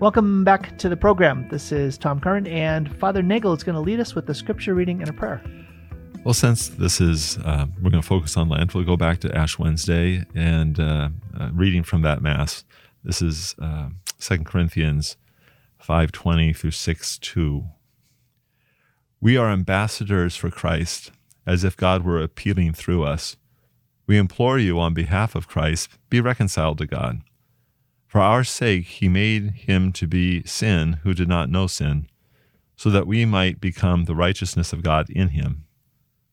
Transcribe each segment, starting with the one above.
Welcome back to the program. This is Tom Curran, and Father Nagel is going to lead us with the scripture reading and a prayer. Well, since this is, uh, we're going to focus on Lent, we'll go back to Ash Wednesday and uh, uh, reading from that Mass. This is uh, 2 Corinthians 5.20 through 6.2. We are ambassadors for Christ, as if God were appealing through us. We implore you on behalf of Christ, be reconciled to God. For our sake, he made him to be sin who did not know sin, so that we might become the righteousness of God in him.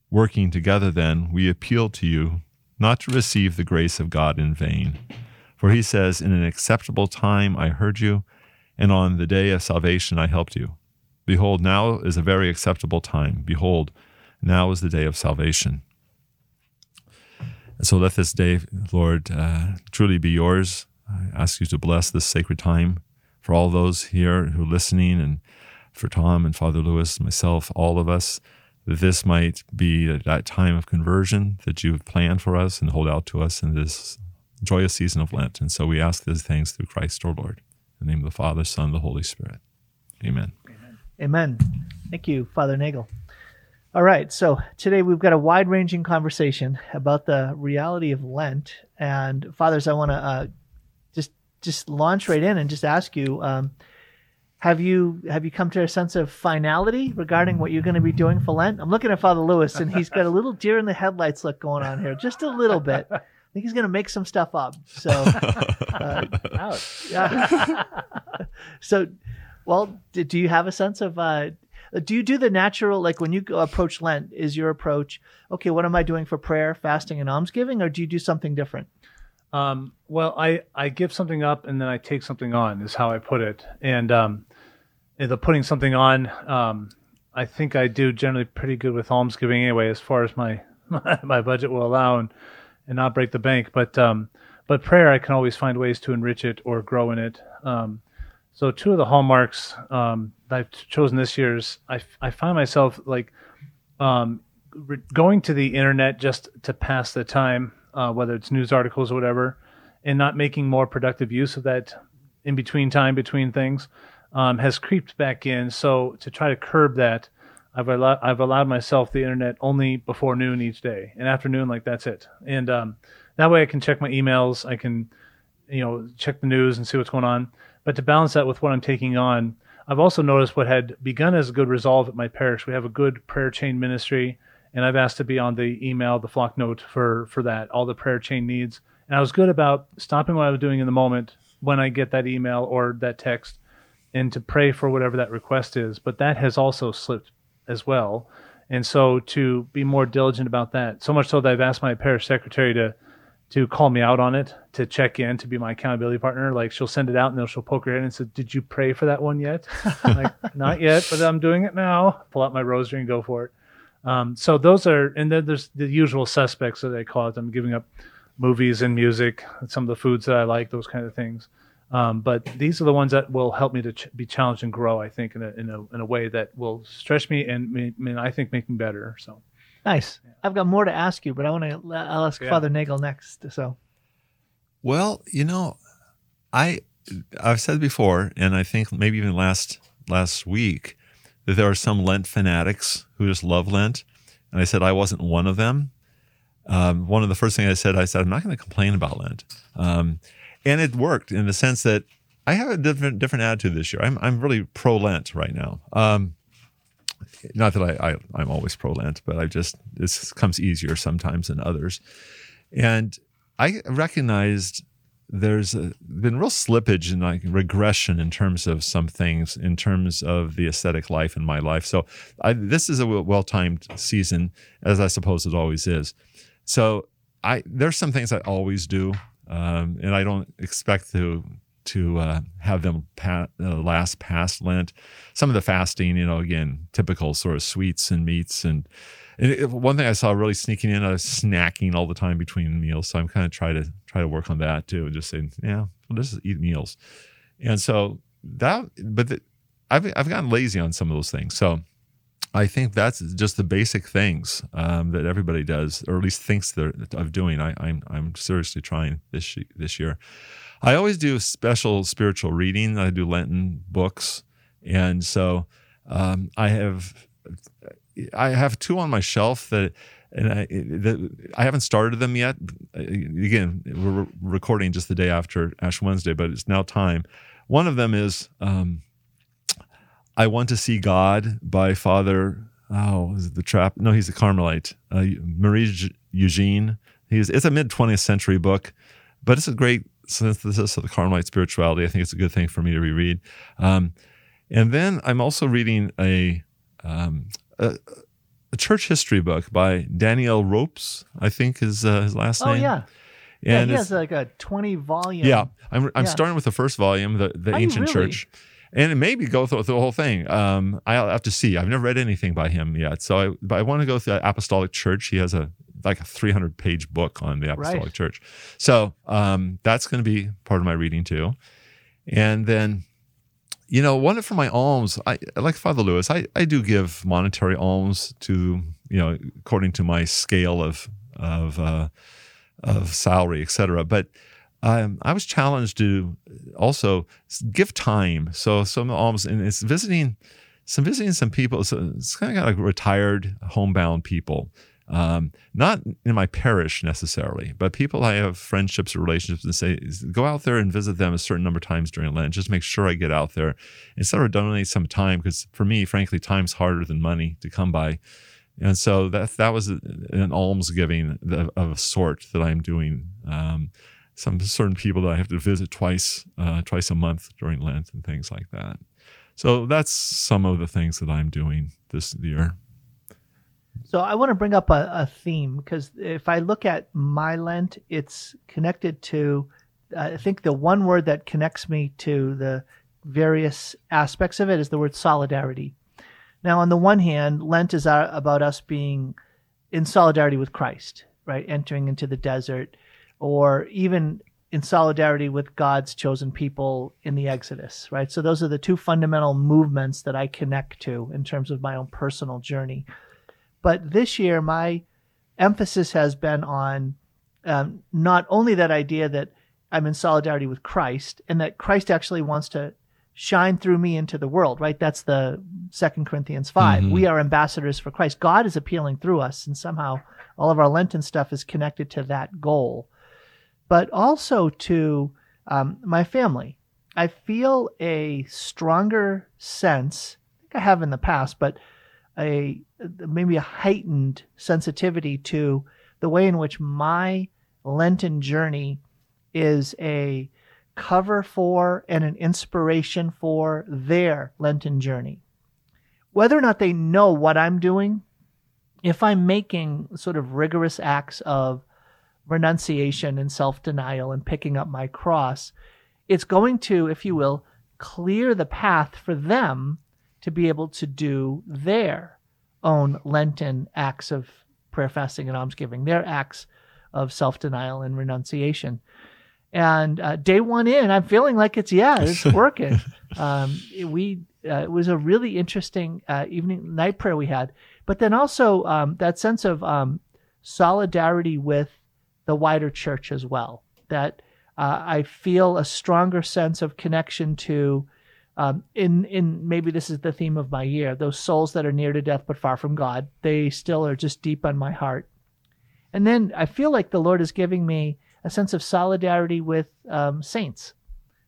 Working together, then, we appeal to you not to receive the grace of God in vain. For he says, In an acceptable time I heard you, and on the day of salvation I helped you. Behold, now is a very acceptable time. Behold, now is the day of salvation. And so let this day, Lord, uh, truly be yours. I ask you to bless this sacred time for all those here who are listening and for Tom and Father Lewis, myself, all of us, that this might be that time of conversion that you have planned for us and hold out to us in this joyous season of Lent. And so we ask these things through Christ our Lord. In the name of the Father, Son, and the Holy Spirit. Amen. Amen. Thank you, Father Nagel. All right, so today we've got a wide ranging conversation about the reality of Lent. And, fathers, I want to uh, just launch right in and just ask you um, have you have you come to a sense of finality regarding what you're going to be doing for Lent? I'm looking at Father Lewis, and he's got a little deer in the headlights look going on here, just a little bit. I think he's going to make some stuff up. So, uh, yeah. so, well, do, do you have a sense of? Uh, do you do the natural like when you approach Lent? Is your approach okay? What am I doing for prayer, fasting, and almsgiving, or do you do something different? Um, well, I I give something up and then I take something on is how I put it, and um, the putting something on. Um, I think I do generally pretty good with almsgiving anyway, as far as my my budget will allow, and and not break the bank. But um, but prayer, I can always find ways to enrich it or grow in it. Um, so two of the hallmarks um, that I've chosen this year is I, I find myself like re- going to the internet just to pass the time, uh, whether it's news articles or whatever, and not making more productive use of that in between time between things um, has creeped back in. So to try to curb that, I've allowed I've allowed myself the internet only before noon each day, and afternoon like that's it. And um, that way I can check my emails, I can you know check the news and see what's going on. But to balance that with what I'm taking on, I've also noticed what had begun as a good resolve at my parish. We have a good prayer chain ministry, and I've asked to be on the email, the Flocknote for for that, all the prayer chain needs. And I was good about stopping what I was doing in the moment when I get that email or that text, and to pray for whatever that request is. But that has also slipped as well. And so to be more diligent about that, so much so that I've asked my parish secretary to to call me out on it, to check in, to be my accountability partner. Like she'll send it out and then she'll poke her head and say, "Did you pray for that one yet?" like, not yet, but I'm doing it now. Pull out my rosary and go for it. Um, so those are, and then there's the usual suspects that they call it. I'm giving up movies and music, some of the foods that I like, those kind of things. Um, but these are the ones that will help me to ch- be challenged and grow. I think in a, in a in a way that will stretch me and, and I think make me better. So nice. Yeah. I've got more to ask you, but I want to. I'll ask yeah. Father Nagel next. So, well, you know, I I've said before, and I think maybe even last last week that there are some Lent fanatics who just love Lent, and I said I wasn't one of them. Um, one of the first things I said, I said I'm not going to complain about Lent. Um, and it worked in the sense that I have a different different attitude this year. I'm I'm really pro Lent right now. Um, not that I, I am always pro Lent, but I just this comes easier sometimes than others, and I recognized there's a, been real slippage and like regression in terms of some things in terms of the ascetic life in my life. So I, this is a well timed season, as I suppose it always is. So I there's some things I always do um, and I don't expect to to uh, have them pa- uh, last past Lent. Some of the fasting, you know, again, typical sort of sweets and meats, and it, one thing I saw really sneaking in, I was snacking all the time between meals. So I'm kind of trying to try to work on that too, and just saying, yeah, well, just eat meals, and so that, but the, I've I've gotten lazy on some of those things. So I think that's just the basic things um, that everybody does, or at least thinks they're of doing. I, I'm I'm seriously trying this this year. I always do special spiritual reading. I do Lenten books, and so um, I have I have two on my shelf that and I, I haven't started them yet. Again, we're recording just the day after Ash Wednesday, but it's now time. One of them is um, I Want to See God by Father, oh, is it the Trap? No, he's a Carmelite, uh, Marie Eugene. He's, it's a mid 20th century book, but it's a great synthesis of the Carmelite spirituality. I think it's a good thing for me to reread. Um, and then I'm also reading a, um, a, a, church history book by Daniel Rops, I think is uh, his last oh, name. Oh, yeah. And yeah, he has like a 20 volume. Yeah. I'm, I'm yeah. starting with the first volume, the, the Ancient really? Church and maybe go through, through the whole thing. Um, I'll have to see. I've never read anything by him yet, so I, but I want to go through the Apostolic Church. He has a like a 300 page book on the Apostolic right. Church, so um, that's going to be part of my reading too. And then, you know, one for my alms, I like Father Lewis. I I do give monetary alms to you know according to my scale of of uh, of salary, etc. But um, I was challenged to also give time. So some alms, and it's visiting some visiting some people. So it's kind of got like retired homebound people. Um, not in my parish necessarily, but people I have friendships or relationships and say, go out there and visit them a certain number of times during Lent. Just make sure I get out there instead of donate some time because for me, frankly, time's harder than money to come by. And so that that was an almsgiving of a sort that I'm doing. Um, some certain people that I have to visit twice, uh, twice a month during Lent and things like that. So that's some of the things that I'm doing this year. So I want to bring up a, a theme because if I look at my Lent, it's connected to, I think the one word that connects me to the various aspects of it is the word solidarity. Now, on the one hand, Lent is about us being in solidarity with Christ, right? Entering into the desert, or even in solidarity with God's chosen people in the Exodus, right? So those are the two fundamental movements that I connect to in terms of my own personal journey. But this year, my emphasis has been on um, not only that idea that I'm in solidarity with Christ and that Christ actually wants to shine through me into the world, right? That's the Second Corinthians 5. Mm-hmm. We are ambassadors for Christ. God is appealing through us, and somehow all of our Lenten stuff is connected to that goal but also to um, my family. I feel a stronger sense, I think I have in the past, but a maybe a heightened sensitivity to the way in which my Lenten journey is a cover for and an inspiration for their Lenten journey. Whether or not they know what I'm doing, if I'm making sort of rigorous acts of renunciation and self denial and picking up my cross, it's going to, if you will, clear the path for them to be able to do their own Lenten acts of prayer, fasting, and almsgiving, their acts of self denial and renunciation. And uh, day one in, I'm feeling like it's, yeah, it's working. um, we, uh, it was a really interesting uh, evening, night prayer we had. But then also um, that sense of um, solidarity with the wider church as well. That uh, I feel a stronger sense of connection to. Um, in in maybe this is the theme of my year. Those souls that are near to death but far from God, they still are just deep on my heart. And then I feel like the Lord is giving me a sense of solidarity with um, saints.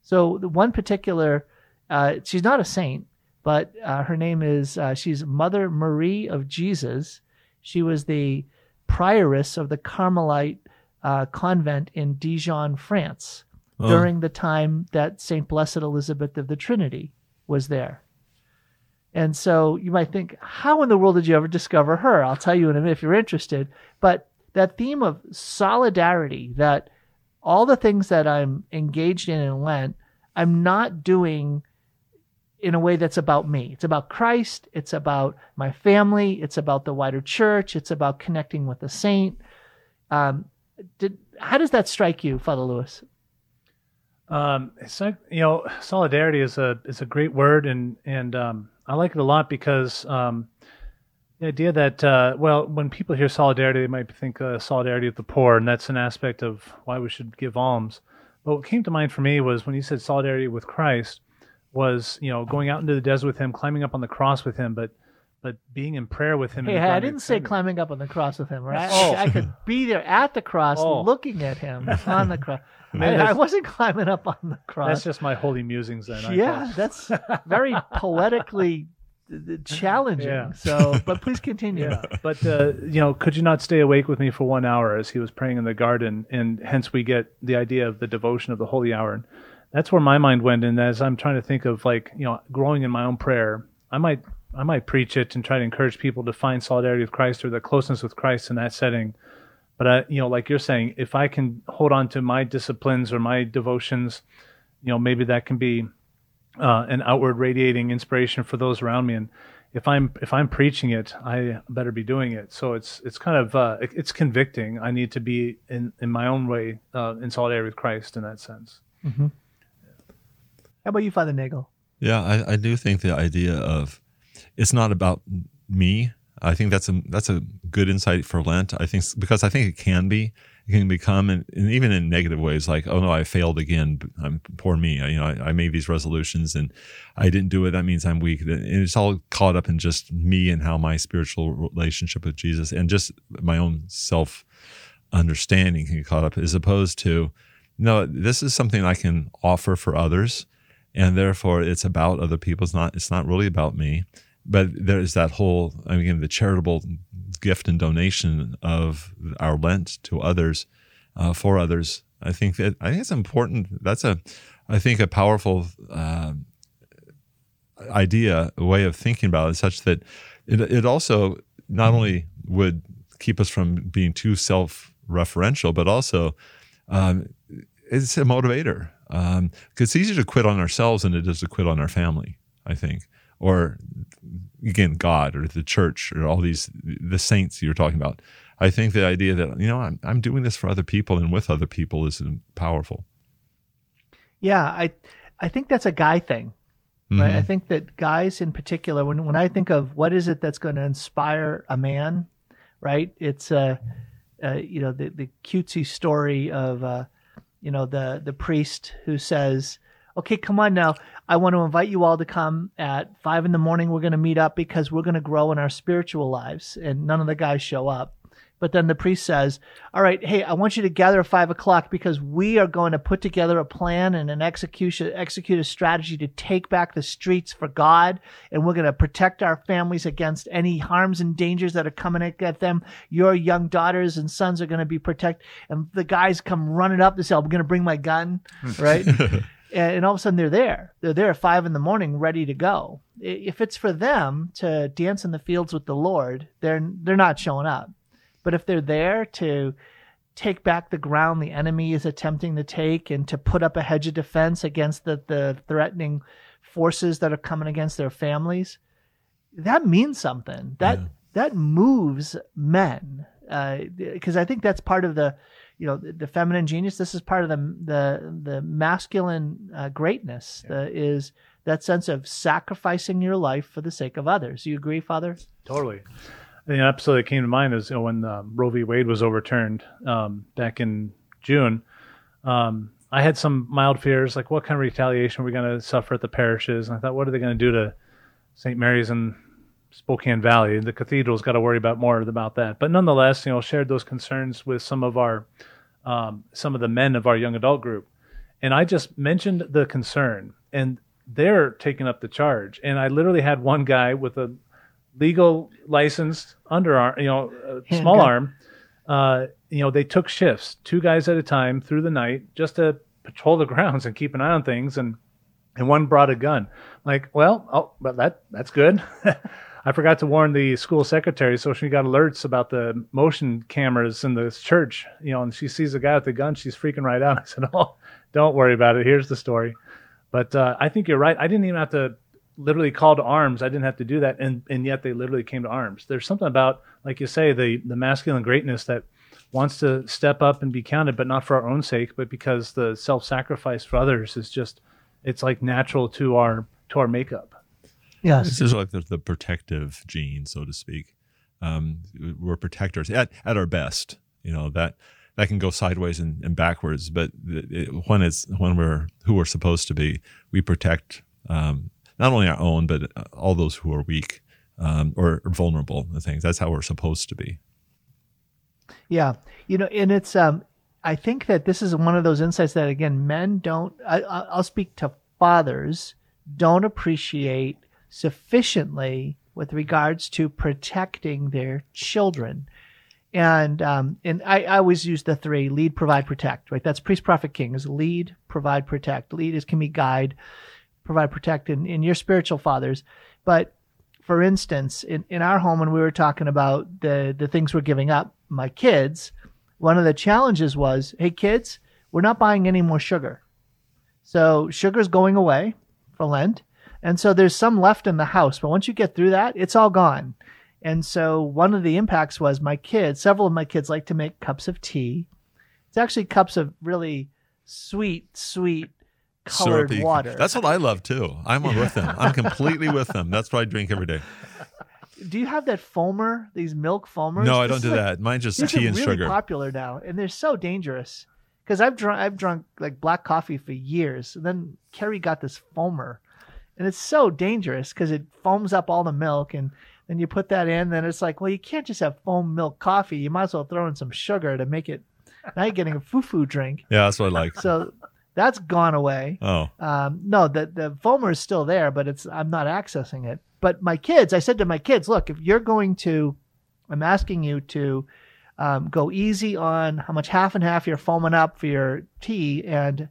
So the one particular, uh, she's not a saint, but uh, her name is uh, she's Mother Marie of Jesus. She was the prioress of the Carmelite uh, convent in Dijon, France, oh. during the time that St. Blessed Elizabeth of the Trinity was there. And so you might think, how in the world did you ever discover her? I'll tell you in a minute if you're interested. But that theme of solidarity, that all the things that I'm engaged in in Lent, I'm not doing in a way that's about me. It's about Christ. It's about my family. It's about the wider church. It's about connecting with the saint. Um, did how does that strike you, Father Lewis? Um, it's like you know, solidarity is a is a great word, and and um, I like it a lot because um, The idea that, uh, well, when people hear solidarity, they might think uh, solidarity with the poor, and that's an aspect of why we should give alms. But what came to mind for me was when you said solidarity with Christ, was you know going out into the desert with him, climbing up on the cross with him, but but being in prayer with him. Hey, in the I didn't say Gethsemane. climbing up on the cross with him, right? Oh. I could be there at the cross, Oh. looking at him on the cross. Man, I, I wasn't climbing up on the cross. That's just my holy musings then. I yeah, thought. that's very poetically uh, challenging. Yeah. So, but please continue. Yeah, but uh, you know, could you not stay awake with me for one hour as he was praying in the garden, and hence we get the idea of the devotion of the holy hour. And that's where my mind went. And as I'm trying to think of like you know, growing in my own prayer, I might I might preach it and try to encourage people to find solidarity with Christ or the closeness with Christ in that setting. But I, you know, like you're saying, if I can hold on to my disciplines or my devotions, you know, maybe that can be uh, an outward radiating inspiration for those around me. And if I'm if I'm preaching it, I better be doing it. So it's it's kind of uh, it- it's convicting. I need to be in in my own way uh, in solidarity with Christ in that sense. How about you, Father Nagel? Yeah, I, I do think the idea of it's not about me. I think that's a that's a good insight for Lent. I think because I think it can be it can become and, and even in negative ways like oh no I failed again I'm poor me I, you know I, I made these resolutions and I didn't do it that means I'm weak and it's all caught up in just me and how my spiritual relationship with Jesus and just my own self understanding can get caught up as opposed to no this is something I can offer for others and therefore it's about other people. It's not. It's not really about me. But there's that whole I mean, the charitable gift and donation of our Lent to others uh, for others. I think that I think it's important. That's a I think a powerful uh, idea, a way of thinking about it, such that it it also not only would keep us from being too self-referential, but also um, it's a motivator. Um, 'cause it's easier to quit on ourselves than it is to quit on our family, I think. Or again, God or the church or all these, the saints you're talking about. I think the idea that, you know, I'm, I'm doing this for other people and with other people is powerful. Yeah, I I think that's a guy thing. Right? Mhm. I think that guys in particular, when when I think of what is it that's going to inspire a man, right? It's uh, uh you know the the cutesy story of uh, you know the the priest who says, "Okay, come on now, I want to invite you all to come at five in the morning. We're going to meet up because we're going to grow in our spiritual lives." And none of the guys show up. But then the priest says, All right, hey, I want you to gather at five o'clock because we are going to put together a plan and an execution, execute a strategy to take back the streets for God. And we're going to protect our families against any harms and dangers that are coming at them. Your young daughters and sons are going to be protected. And the guys come running up to say, I'm going to bring my gun, hmm. right? and, all of a sudden they're there. They're there at five in the morning, ready to go. If it's for them to dance in the fields with the Lord, they're they're not showing up. But if they're there to take back the ground the enemy is attempting to take and to put up a hedge of defense against the, the threatening forces that are coming against their families, that means something. That Yeah. that moves men. Uh, because I think that's part of the, you know, the, the feminine genius. This is part of the the the masculine uh, greatness. The, is that sense of sacrificing your life for the sake of others. You agree, Father? Totally. The episode that came to mind is you know, when um, Roe v. Wade was overturned um, back in June. Um, I had some mild fears, like what kind of retaliation are we going to suffer at the parishes? And I thought, what are they going to do to St. Mary's and Spokane Valley? The cathedral's got to worry about more about that. But nonetheless, you know, shared those concerns with some of our um, some of the men of our young adult group, and I just mentioned the concern, and they're taking up the charge. And I literally had one guy with a legal licensed underarm, you know, small Handgun. arm. Uh, you know, they took shifts, two guys at a time through the night, just to patrol the grounds and keep an eye on things. And and one brought a gun. Like, well, oh, but that that's good. I forgot to warn the school secretary, so she got alerts about the motion cameras in the church. You know, and she sees a guy with a gun, she's freaking right out. I said, "Oh, don't worry about it. Here's the story." But uh, I think you're right. I didn't even have to literally call to arms. I didn't have to do that, and and yet they literally came to arms. There's something about, like you say, the the masculine greatness that wants to step up and be counted, but not for our own sake, but because the self-sacrifice for others is just it's like natural to our to our makeup. Yes. This is like the, the protective gene, so to speak. Um, we're protectors at, at our best. You know that that can go sideways and, and backwards, but it, when it's when we're who we're supposed to be, we protect um, not only our own but all those who are weak um, or, or vulnerable. The things that's how we're supposed to be. Yeah, you know, and it's um, I think that this is one of those insights that again, men don't. I, I'll speak to fathers don't appreciate sufficiently with regards to protecting their children. And um, and I, I always use the three lead, provide, protect. Right, that's priest, prophet, king is lead, provide, protect. Lead is can be guide, provide, protect in, in your spiritual fathers. But for instance, in, in our home when we were talking about the the things we're giving up, my kids, one of the challenges was, hey kids, we're not buying any more sugar. So sugar's going away for Lent. And so there's some left in the house, but once you get through that, it's all gone. And so one of the impacts was my kids, several of my kids like to make cups of tea. It's actually cups of really sweet, sweet colored Syrupy. water. That's what I love too. I'm with them. I'm completely with them. That's what I drink every day. do you have that foamer? These milk foamers? No, I don't do like- that. Mine's just tea and really sugar. popular now, and they're so dangerous. Because I've drunk, I've drunk like black coffee for years, and then Kerry got this foamer, and it's so dangerous because it foams up all the milk, and then you put that in, then it's like, well, you can't just have foam milk coffee. You might as well throw in some sugar to make it. Now you're getting a foo-foo drink. Yeah, that's what I like. So that's gone away. Oh, Um, no, the the foamer is still there, but it's I'm not accessing it. But my kids, I said to my kids, look, if you're going to, I'm asking you to um, go easy on how much half and half you're foaming up for your tea, and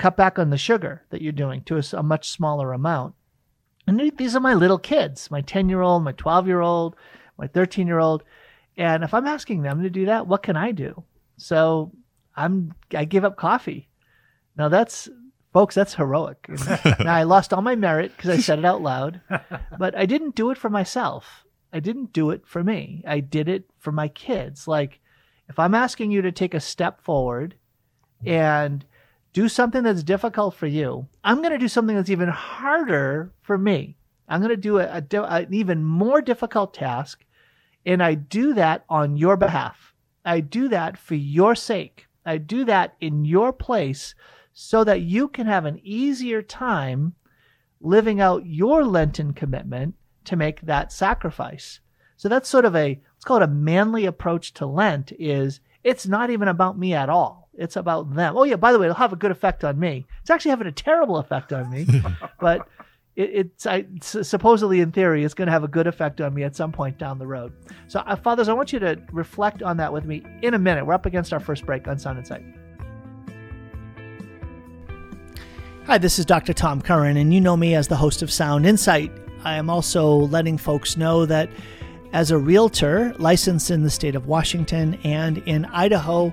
cut back on the sugar that you're doing to a much smaller amount. And these are my little kids, my 10 year old, my 12 year old, my 13 year old. And if I'm asking them to do that, what can I do? So I'm I give up coffee. Now that's folks, that's heroic. Now I lost all my merit because I said it out loud, but I didn't do it for myself. I didn't do it for me. I did it for my kids. Like if I'm asking you to take a step forward and do something that's difficult for you, I'm going to do something that's even harder for me. I'm going to do a, a an even more difficult task, and I do that on your behalf. I do that for your sake. I do that in your place so that you can have an easier time living out your Lenten commitment to make that sacrifice. So that's sort of a let's call it a manly approach to Lent is it's not even about me at all. It's about them. Oh yeah, by the way, it'll have a good effect on me. It's actually having a terrible effect on me, but it, it's I, s- supposedly in theory it's going to have a good effect on me at some point down the road. So, uh, fathers, I want you to reflect on that with me in a minute. We're up against our first break on Sound Insight. Hi, this is Dr. Tom Curran, and you know me as the host of Sound Insight. I am also letting folks know that as a realtor licensed in the state of Washington and in Idaho,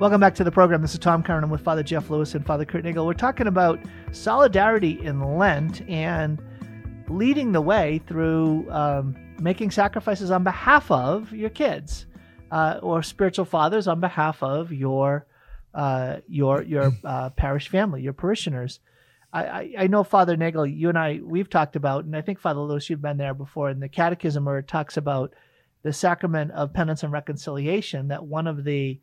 Welcome back to the program. This is Tom Curran. I'm with Father Jeff Lewis and Father Kurt Nagel. We're talking about solidarity in Lent and leading the way through um, making sacrifices on behalf of your kids uh, or spiritual fathers on behalf of your uh, your your uh, parish family, your parishioners. I, I, I know Father Nagel, you and I, we've talked about, and I think Father Lewis, you've been there before in the Catechism where it talks about the sacrament of penance and reconciliation. That one of the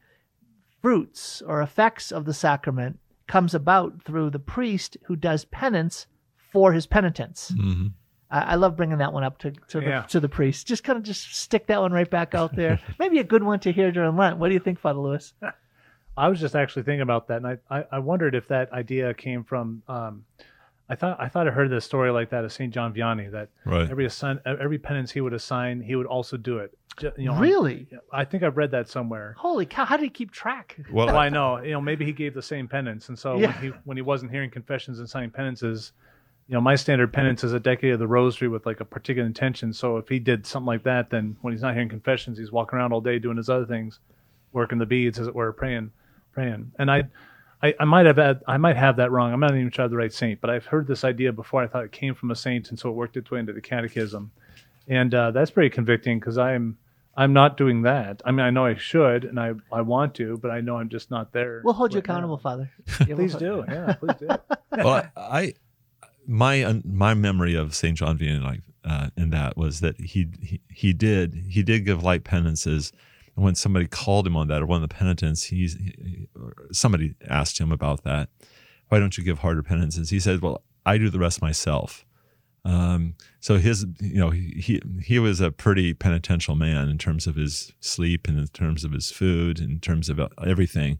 fruits or effects of the sacrament comes about through the priest who does penance for his penitents. hmm I, I love bringing that one up to to the, Yeah. to the priest. Just kind of just stick that one right back out there. Maybe a good one to hear during Lent. What do you think, Father Lewis? I was just actually thinking about that, and I, I, I wondered if that idea came from. Um, I thought I thought I heard this story like that of Saint John Vianney that Right. every assign, every penance he would assign, he would also do it. You know, really? I think I've read that somewhere. Holy cow! How did he keep track? Well, oh, Well, I know, you know, maybe he gave the same penance, and so Yeah. when he when he wasn't hearing confessions and signing penances, you know, my standard penance is a decade of the Rosary with like a particular intention. So if he did something like that, then when he's not hearing confessions, he's walking around all day doing his other things. working the beads, as it were, praying, praying. And I, I, I might have had, I might have that wrong. I'm not even sure I'm the right saint, but I've heard this idea before. I thought it came from a saint, and so it worked its way into the catechism, and uh, that's pretty convicting because I'm I'm not doing that. I mean, I know I should, and I, I want to, but I know I'm just not there. We'll hold you right now. accountable, Father. Yeah, Please we'll- do, yeah, please do. well, I, my my memory of Saint John Vianney like uh, in that was that he, he he did he did give light penances. And when somebody called him on that, or one of the penitents, he's he, somebody asked him about that. Why don't you give harder penances? He said, "Well, I do the rest myself." Um, so his, you know, he, he was a pretty penitential man in terms of his sleep and in terms of his food, and in terms of everything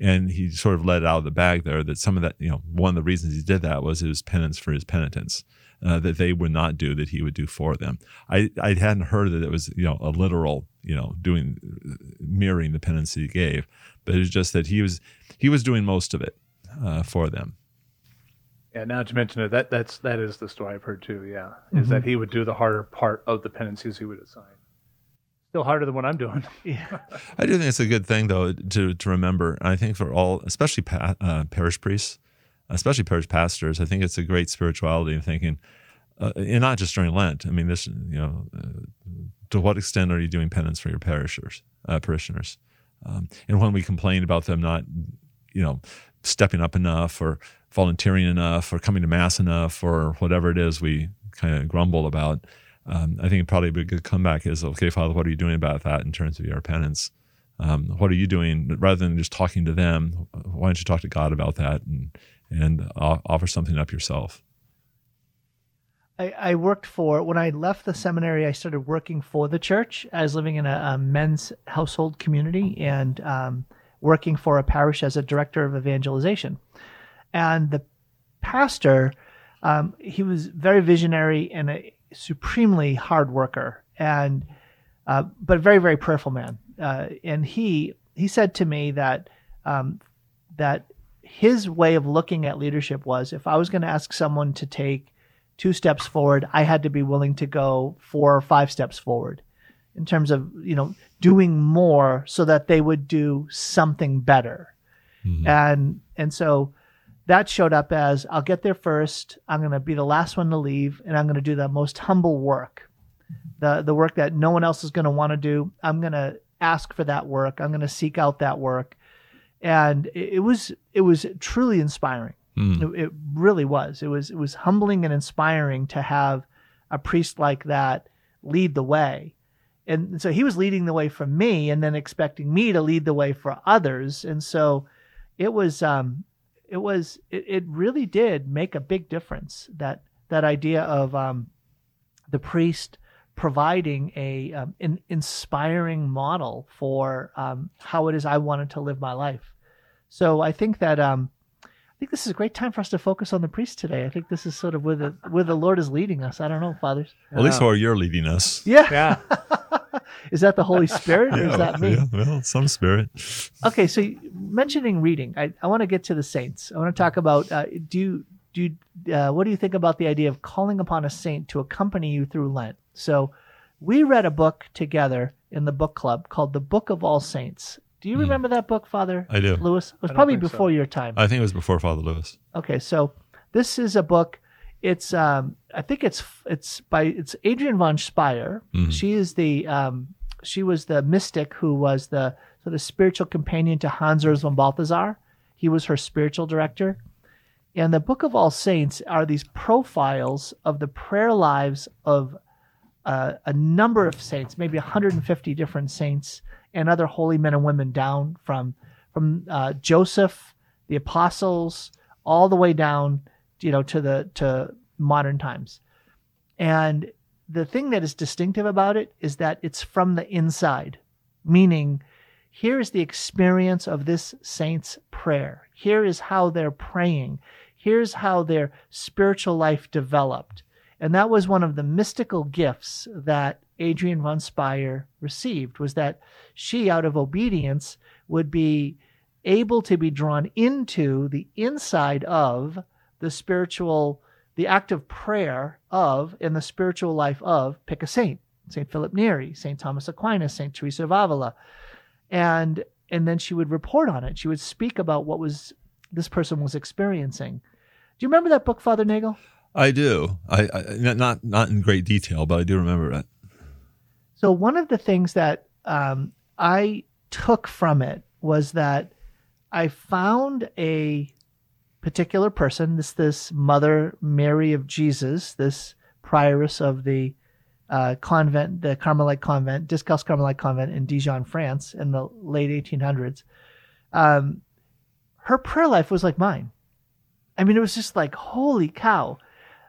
and he sort of let it out of the bag there that some of that, you know, one of the reasons he did that was his penance for his penitents. Uh, that they would not do that he would do for them. I, I hadn't heard that it was you know a literal you know doing mirroring the penance he gave, but it was just that he was he was doing most of it uh, for them. Yeah, now to mention it, that that's that is the story I've heard too. Yeah, is that he would do the harder part of the penances he would assign. Still harder than what I'm doing. Yeah. I do think it's a good thing though to to remember. I think for all, especially pa- uh, parish priests, especially parish pastors, I think it's a great spirituality in thinking, uh, and not just during Lent. I mean, this you know, uh, to what extent are you doing penance for your parishioners? Uh, parishioners, um, and when we complain about them not, you know, stepping up enough or volunteering enough or coming to mass enough or whatever it is we kind of grumble about. Um, I think probably a good comeback is okay, Father. What are you doing about that in terms of your penance? Um, what are you doing rather than just talking to them? Why don't you talk to God about that and and offer something up yourself? I, I worked for when I left the seminary. I started working for the church. I was living in a, a men's household community and um, working for a parish as a director of evangelization. And the pastor, um, he was very visionary and a supremely hard worker, and uh, but a very very prayerful man. Uh, and he he said to me that um, that his way of looking at leadership was if I was going to ask someone to take two steps forward, I had to be willing to go four or five steps forward in terms of, you know, doing more so that they would do something better. Mm-hmm. And and so that showed up as I'll get there first, I'm going to be the last one to leave and I'm going to do the most humble work. The the work that no one else is going to want to do. I'm going to ask for that work. I'm going to seek out that work. And it, it was it was truly inspiring. Mm. It, it really was. It was it was humbling and inspiring to have a priest like that lead the way. And so he was leading the way for me and then expecting me to lead the way for others. And so it was um it was it, it really did make a big difference that that idea of um the priest providing a um, an inspiring model for um, how it is I wanted to live my life. So I think that um, think this is a great time for us to focus on the priest today. I think this is sort of where the where the Lord is leading us. I don't know, fathers. Well, at least where you're leading us. Yeah. Yeah, is that the Holy Spirit or is that me? yeah, well, some spirit. Okay, so mentioning reading, I, I want to get to the saints. I want to talk about uh, do you do you, uh, what do you think about the idea of calling upon a saint to accompany you through Lent? So we read a book together in the book club called The Book of All Saints. Do you remember that book, Father I do. Lewis? It was probably think so. before your time. I think it was before Father Lewis. Okay, so this is a book. It's um, I think it's it's by it's Adrienne von Speyr. Mhm. She is the um, she was the mystic who was the sort of spiritual companion to Hans Urs von Balthasar. He was her spiritual director. And the Book of All Saints are these profiles of the prayer lives of uh, a number of saints, maybe 150 different saints and other holy men and women down from from uh, Joseph, the apostles, all the way down, you know, to the to modern times. And the thing that is distinctive about it is that it's from the inside, meaning here is the experience of this saint's prayer. Here is how they're praying. Here's how their spiritual life developed. And that was one of the mystical gifts that Adrienne von Speyr received was that she out of obedience would be able to be drawn into the inside of the spiritual the act of prayer of and the spiritual life of pick a saint St. Philip Neri, St. Thomas Aquinas, St. Teresa of Avila. and and then she would report on it. She would speak about what was this person was experiencing. Do you remember that book, Father Nagel? I do. I, I not not in great detail, but I do remember it. So one of the things that um, I took from it was that I found a particular person, this this Mother Mary of Jesus, this prioress of the uh, convent, the Carmelite convent, Discalced Carmelite convent in Dijon, France, in the late 1800s. Um, her prayer life was like mine. I mean, it was just like, holy cow!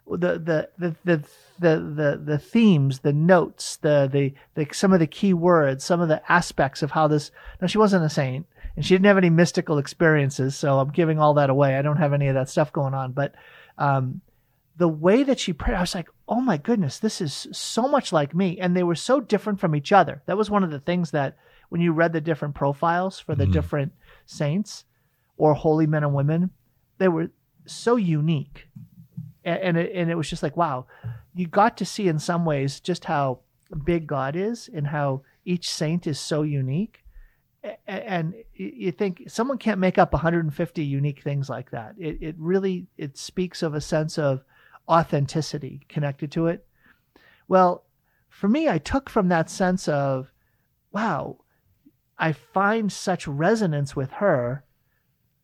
The the the the the the, the themes, the notes, the, the the some of the key words, some of the aspects of how this. Now, she wasn't a saint, and she didn't have any mystical experiences, so I'm giving all that away. I don't have any of that stuff going on, but um, the way that she prayed, I was like, oh my goodness, this is so much like me. And they were so different from each other. That was one of the things that when you read the different profiles for the mm-hmm. different saints or holy men and women, they were so unique. And, it, and it was just like, wow, you got to see in some ways just how big God is and how each saint is so unique and you think someone can't make up 150 unique things like that it, it really it speaks of a sense of authenticity connected to it. Well, for me, I took from that sense of, wow, I find such resonance with her.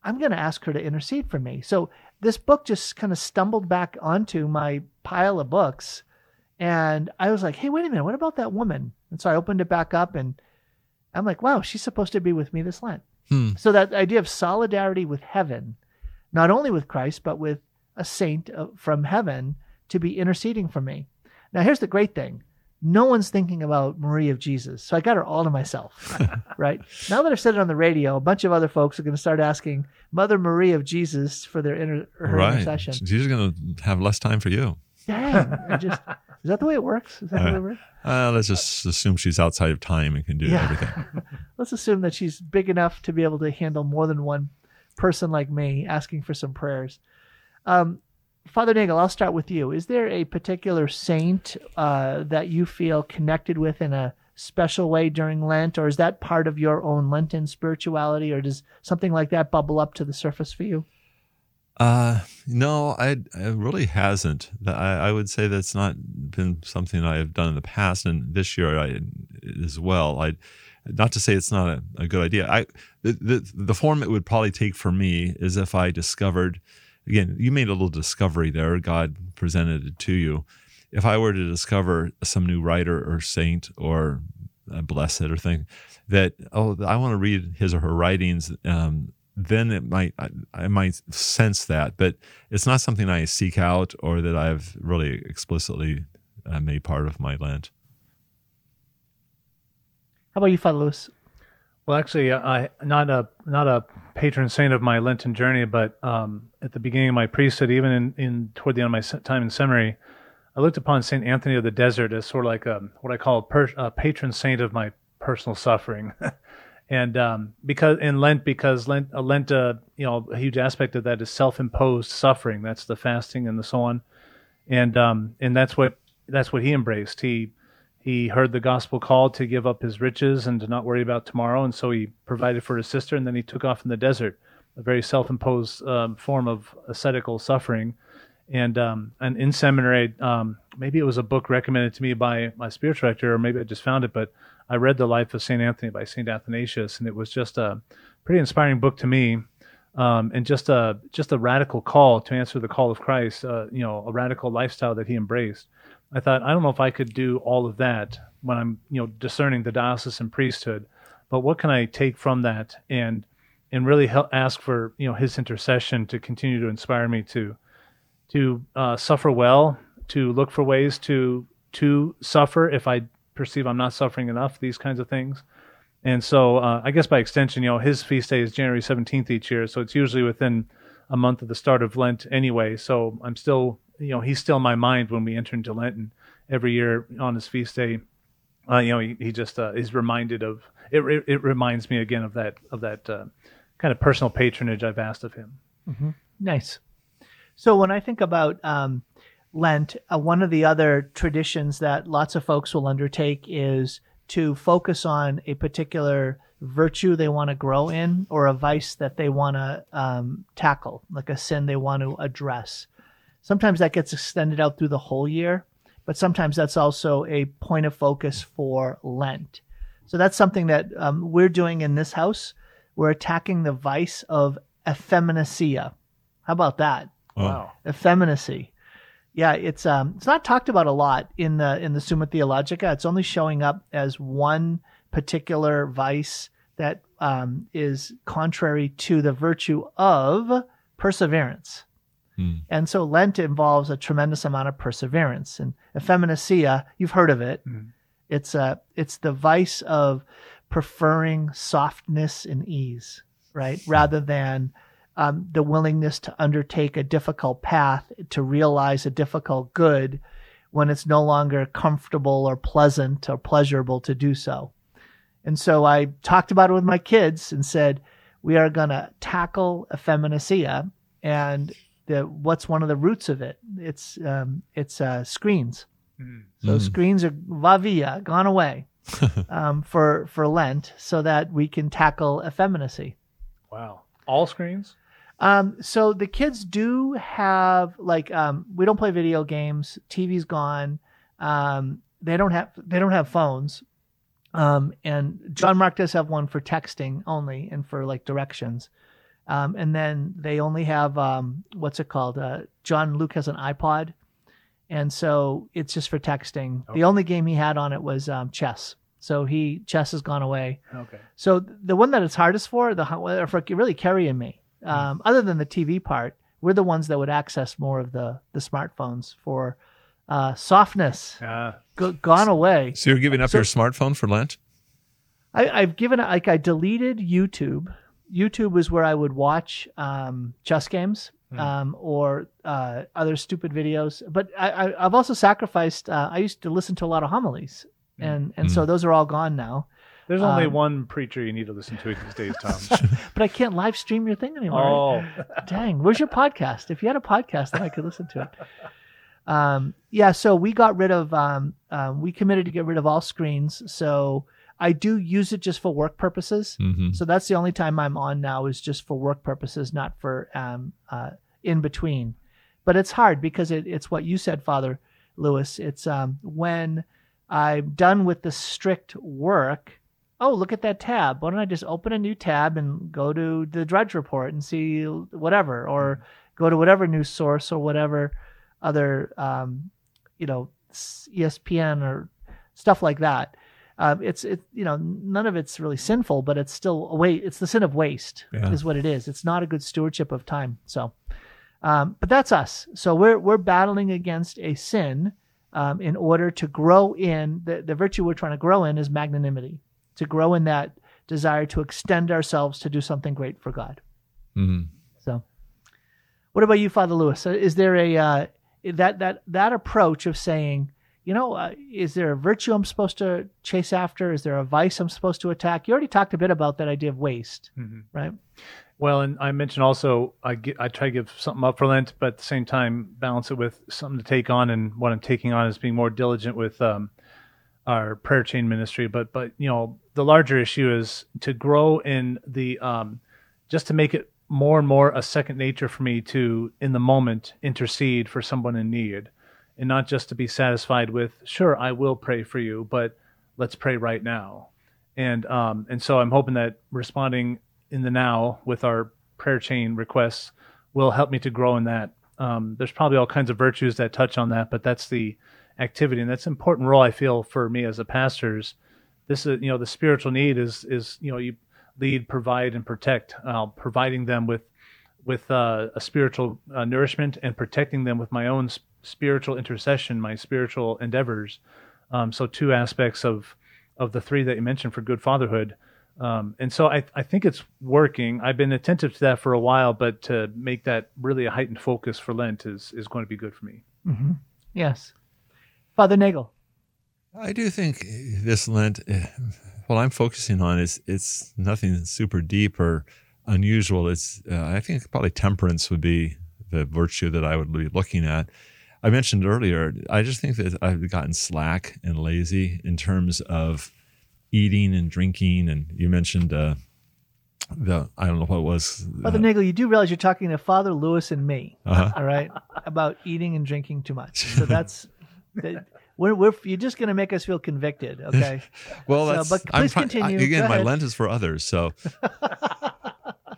I'm going to ask her to intercede for me. So this book just kind of stumbled back onto my pile of books. And I was like, hey, wait a minute, what about that woman? And so I opened it back up and I'm like, wow, she's supposed to be with me this Lent. Hmm. So that idea of solidarity with heaven, not only with Christ, but with a saint uh, from heaven to be interceding for me. Now, here's the great thing no one's thinking about Marie of Jesus. So I got her all to myself, right? Now that I've said it on the radio, a bunch of other folks are going to start asking Mother Marie of Jesus for their inter- her right. intercession. She's going to have less time for you. Dang. just, is that the way it works? Is that uh, the way it works? Uh, let's just assume she's outside of time and can do yeah. everything. let's assume that she's big enough to be able to handle more than one person like me asking for some prayers. Um, Father Nagel, I'll start with you. Is there a particular saint uh, that you feel connected with in a special way during Lent, or is that part of your own Lenten spirituality, or does something like that bubble up to the surface for you? Uh, no, I, it really hasn't. I, I would say that's not been something I have done in the past, and this year I as well. I, not to say it's not a, a good idea. I the, the the form it would probably take for me is if I discovered again, you made a little discovery there. God presented it to you. If I were to discover some new writer or saint or a blessed or thing that oh I want to read his or her writings, um, then it might I, I, might sense that, but it's not something I seek out or that I've really explicitly uh, made part of my Lent. How about you, Father Lewis? Well, actually, uh, I not a not a patron saint of my Lenten journey, but um, at the beginning of my priesthood, even in, in toward the end of my time in seminary, I looked upon Saint Anthony of the Desert as sort of like a what I call a, per, a patron saint of my personal suffering, and um, because in Lent, because Lent, uh, Lent, uh, you know, a huge aspect of that is self-imposed suffering. That's the fasting and the so on, and um, and that's what that's what he embraced. He he heard the gospel call to give up his riches and to not worry about tomorrow, and so he provided for his sister, and then he took off in the desert, a very self-imposed um, form of ascetical suffering. And um, and in seminary, um, maybe it was a book recommended to me by my spiritual director, or maybe I just found it, but I read the Life of Saint Anthony by Saint Athanasius, and it was just a pretty inspiring book to me. Um, and just a just a radical call to answer the call of Christ. Uh, you know, a radical lifestyle that he embraced. I thought I don't know if I could do all of that when I'm you know discerning the diocesan priesthood, but what can I take from that and and really help ask for you know his intercession to continue to inspire me to to uh, suffer well, to look for ways to to suffer if I perceive I'm not suffering enough. These kinds of things. And so, uh, I guess by extension, you know, his feast day is January 17th each year, so it's usually within a month of the start of Lent anyway. So I'm still you know he's still in my mind when we enter into Lent, and every year on his feast day, uh, you know he, he just uh, is reminded of it, it, it. reminds me again of that of that uh, kind of personal patronage I've asked of him. Mm-hmm. Nice. So when I think about um, Lent, uh, one of the other traditions that lots of folks will undertake is to focus on a particular virtue they want to grow in or a vice that they want to um, tackle, like a sin they want to address. Sometimes that gets extended out through the whole year, but sometimes that's also a point of focus for Lent. So that's something that um, we're doing in this house. We're attacking the vice of effeminacia. How about that? Wow. Effeminacy. Yeah, it's um it's not talked about a lot in the in the Summa Theologica. It's only showing up as one particular vice that um, is contrary to the virtue of perseverance. Hmm. And so Lent involves a tremendous amount of perseverance. And effeminacia, you've heard of it. Mhm. It's uh it's the vice of preferring softness and ease, right? Rather than um, the willingness to undertake a difficult path to realize a difficult good when it's no longer comfortable or pleasant or pleasurable to do so. And so I talked about it with my kids and said, we are going to tackle effeminacia and the, what's one of the roots of it? It's, um, it's, uh, screens. Mhm. So Mm. screens are va via, gone away, um, for, for Lent so that we can tackle effeminacy. Wow. All screens? Um, so the kids do have like um, we don't play video games. TV's gone. Um, they don't have they don't have phones. Um, and John Mark does have one for texting only and for like directions. Um, and then they only have um, what's it called? Uh, John Luke has an iPod, and so it's just for texting. Okay. The only game he had on it was um, chess. So he chess has gone away. Okay. So the one that it's hardest for, the for really Kerry and me, um, other than the TV part, we're the ones that would access more of the the smartphones for uh, softness. Uh, Go, gone away. So you're giving up So- your smartphone for Lent? I, I've given it like I deleted YouTube. YouTube was where I would watch um, chess games Hmm. um, or uh, other stupid videos. But I, I, I've also sacrificed. Uh, I used to listen to a lot of homilies, Hmm. and and so those are all gone now. there's only Um, one preacher you need to listen to these days, Tom. But I can't live stream your thing anymore. oh. Dang, where's your podcast? If you had a podcast, then I could listen to it. Um, yeah, so we got rid of, um, um, we committed to get rid of all screens. So I do use it just for work purposes. hmm So that's the only time I'm on now is just for work purposes, not for um, uh, in between. But it's hard because it, it's what you said, Father Lewis. It's um, when I'm done with the strict work. Oh, look at that tab. Why don't I just open a new tab and go to the Drudge Report and see whatever, or go to whatever news source or whatever other, um, you know, ESPN or stuff like that. Um, it's it you know none of it's really sinful, but it's still a wa It's the sin of waste Yeah. is what it is. It's not a good stewardship of time. So, um, but that's us. So we're we're battling against a sin um, in order to grow in the the virtue we're trying to grow in is magnanimity. To grow in that desire to extend ourselves to do something great for God. hmm So, what about you, Father Lewis? Uh, Is there a uh, that that that approach of saying, you know, uh, is there a virtue I'm supposed to chase after? Is there a vice I'm supposed to attack? You already talked a bit about that idea of waste, Mhm. right? Well, and I mentioned also I get, I try to give something up for Lent, but at the same time balance it with something to take on. And what I'm taking on is being more diligent with um, our prayer chain ministry. But but you know the larger issue is to grow in the um, just to make it more and more a second nature for me to in the moment intercede for someone in need, and not just to be satisfied with sure I will pray for you, but let's pray right now. And um, and so I'm hoping that responding in the now with our prayer chain requests will help me to grow in that. Um, there's probably all kinds of virtues that touch on that, but that's the activity, and that's an important role I feel for me as a pastor's. This is you know the spiritual need is is you know you lead, provide, and protect, uh, providing them with with uh, a spiritual uh, nourishment and protecting them with my own spiritual intercession, my spiritual endeavors. Um, so two aspects of of the three that you mentioned for good fatherhood. Um, and so I, I think it's working. I've been attentive to that for a while, but to make that really a heightened focus for Lent is, is going to be good for me. hmm Yes, Father Nagel. I do think this Lent, what I'm focusing on is it's nothing super deep or unusual. It's uh, I think probably temperance would be the virtue that I would be looking at. I mentioned earlier, I just think that I've gotten slack and lazy in terms of eating and drinking, and you mentioned uh, the I don't know what it was. Father uh, Nagel, you do realize you're talking to Father Lewis and me, uh-huh. all right, about eating and drinking too much. So that's that, we're, we're you're just going to make us feel convicted, okay? Well, So, that's but I'm please try- continue. I, again, my. Lent is for others, so.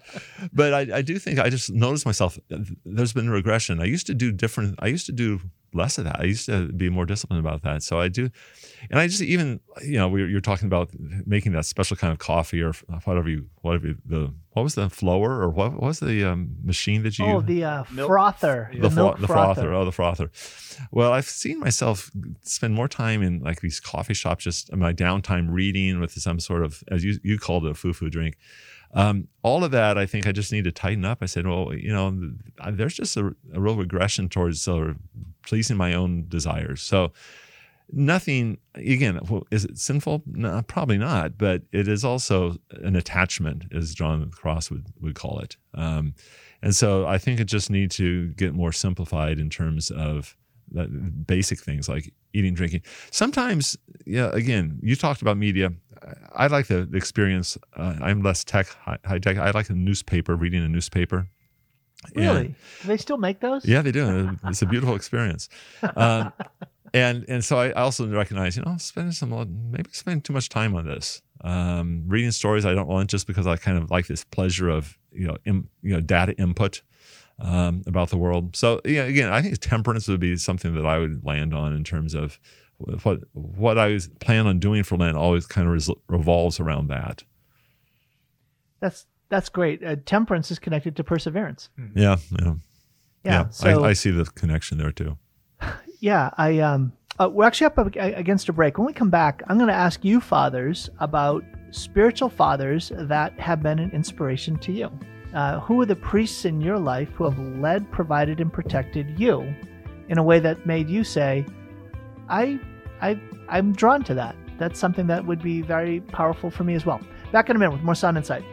but I, I do think I just noticed myself. uh, There's been regression. I used to do different. I used to do less of that. I used to be more disciplined about that. So I do, and I just even you know we, you're talking about making that special kind of coffee or whatever you whatever you, the what was the flower or what, what was the um, machine that you Oh, the uh, Milk- frother, the the, the, milk fro- the frother. Oh, the frother. Well, I've seen myself spend more time in like these coffee shops, just in my downtime reading with some sort of, as you, you called it, a foo foo drink. Um, all of that, I think I just need to tighten up. I said, well, you know, there's just a, a real regression towards sort of pleasing my own desires. So, nothing again is it sinful no, probably not but it is also an attachment as john cross would, would call it um, and so i think it just need to get more simplified in terms of basic things like eating drinking sometimes yeah again you talked about media i like the, experience uh, i'm less tech high, high tech i like a newspaper reading a newspaper And- Really? Do they still make those? yeah, they do. It's a beautiful experience. Um, and and so I also recognize, you know, spending some maybe spending too much time on this. Um, reading stories I don't want just because I kind of like this pleasure of you know im, you know data input um, about the world. So yeah, again, I think temperance would be something that I would land on in terms of what what I was plan on doing for Lent. Always kind of res- revolves around that. That's that's great. Uh, temperance is connected to perseverance. Yeah, yeah, Yeah. So I, I see the connection there too. Yeah, I um, uh, we're actually up against a break. When we come back, I'm going to ask you, fathers, about spiritual fathers that have been an inspiration to you. Uh, who are the priests in your life who have led, provided, and protected you in a way that made you say, "I, I, I'm drawn to that." That's something that would be very powerful for me as well. Back in a minute with more Sound Insight.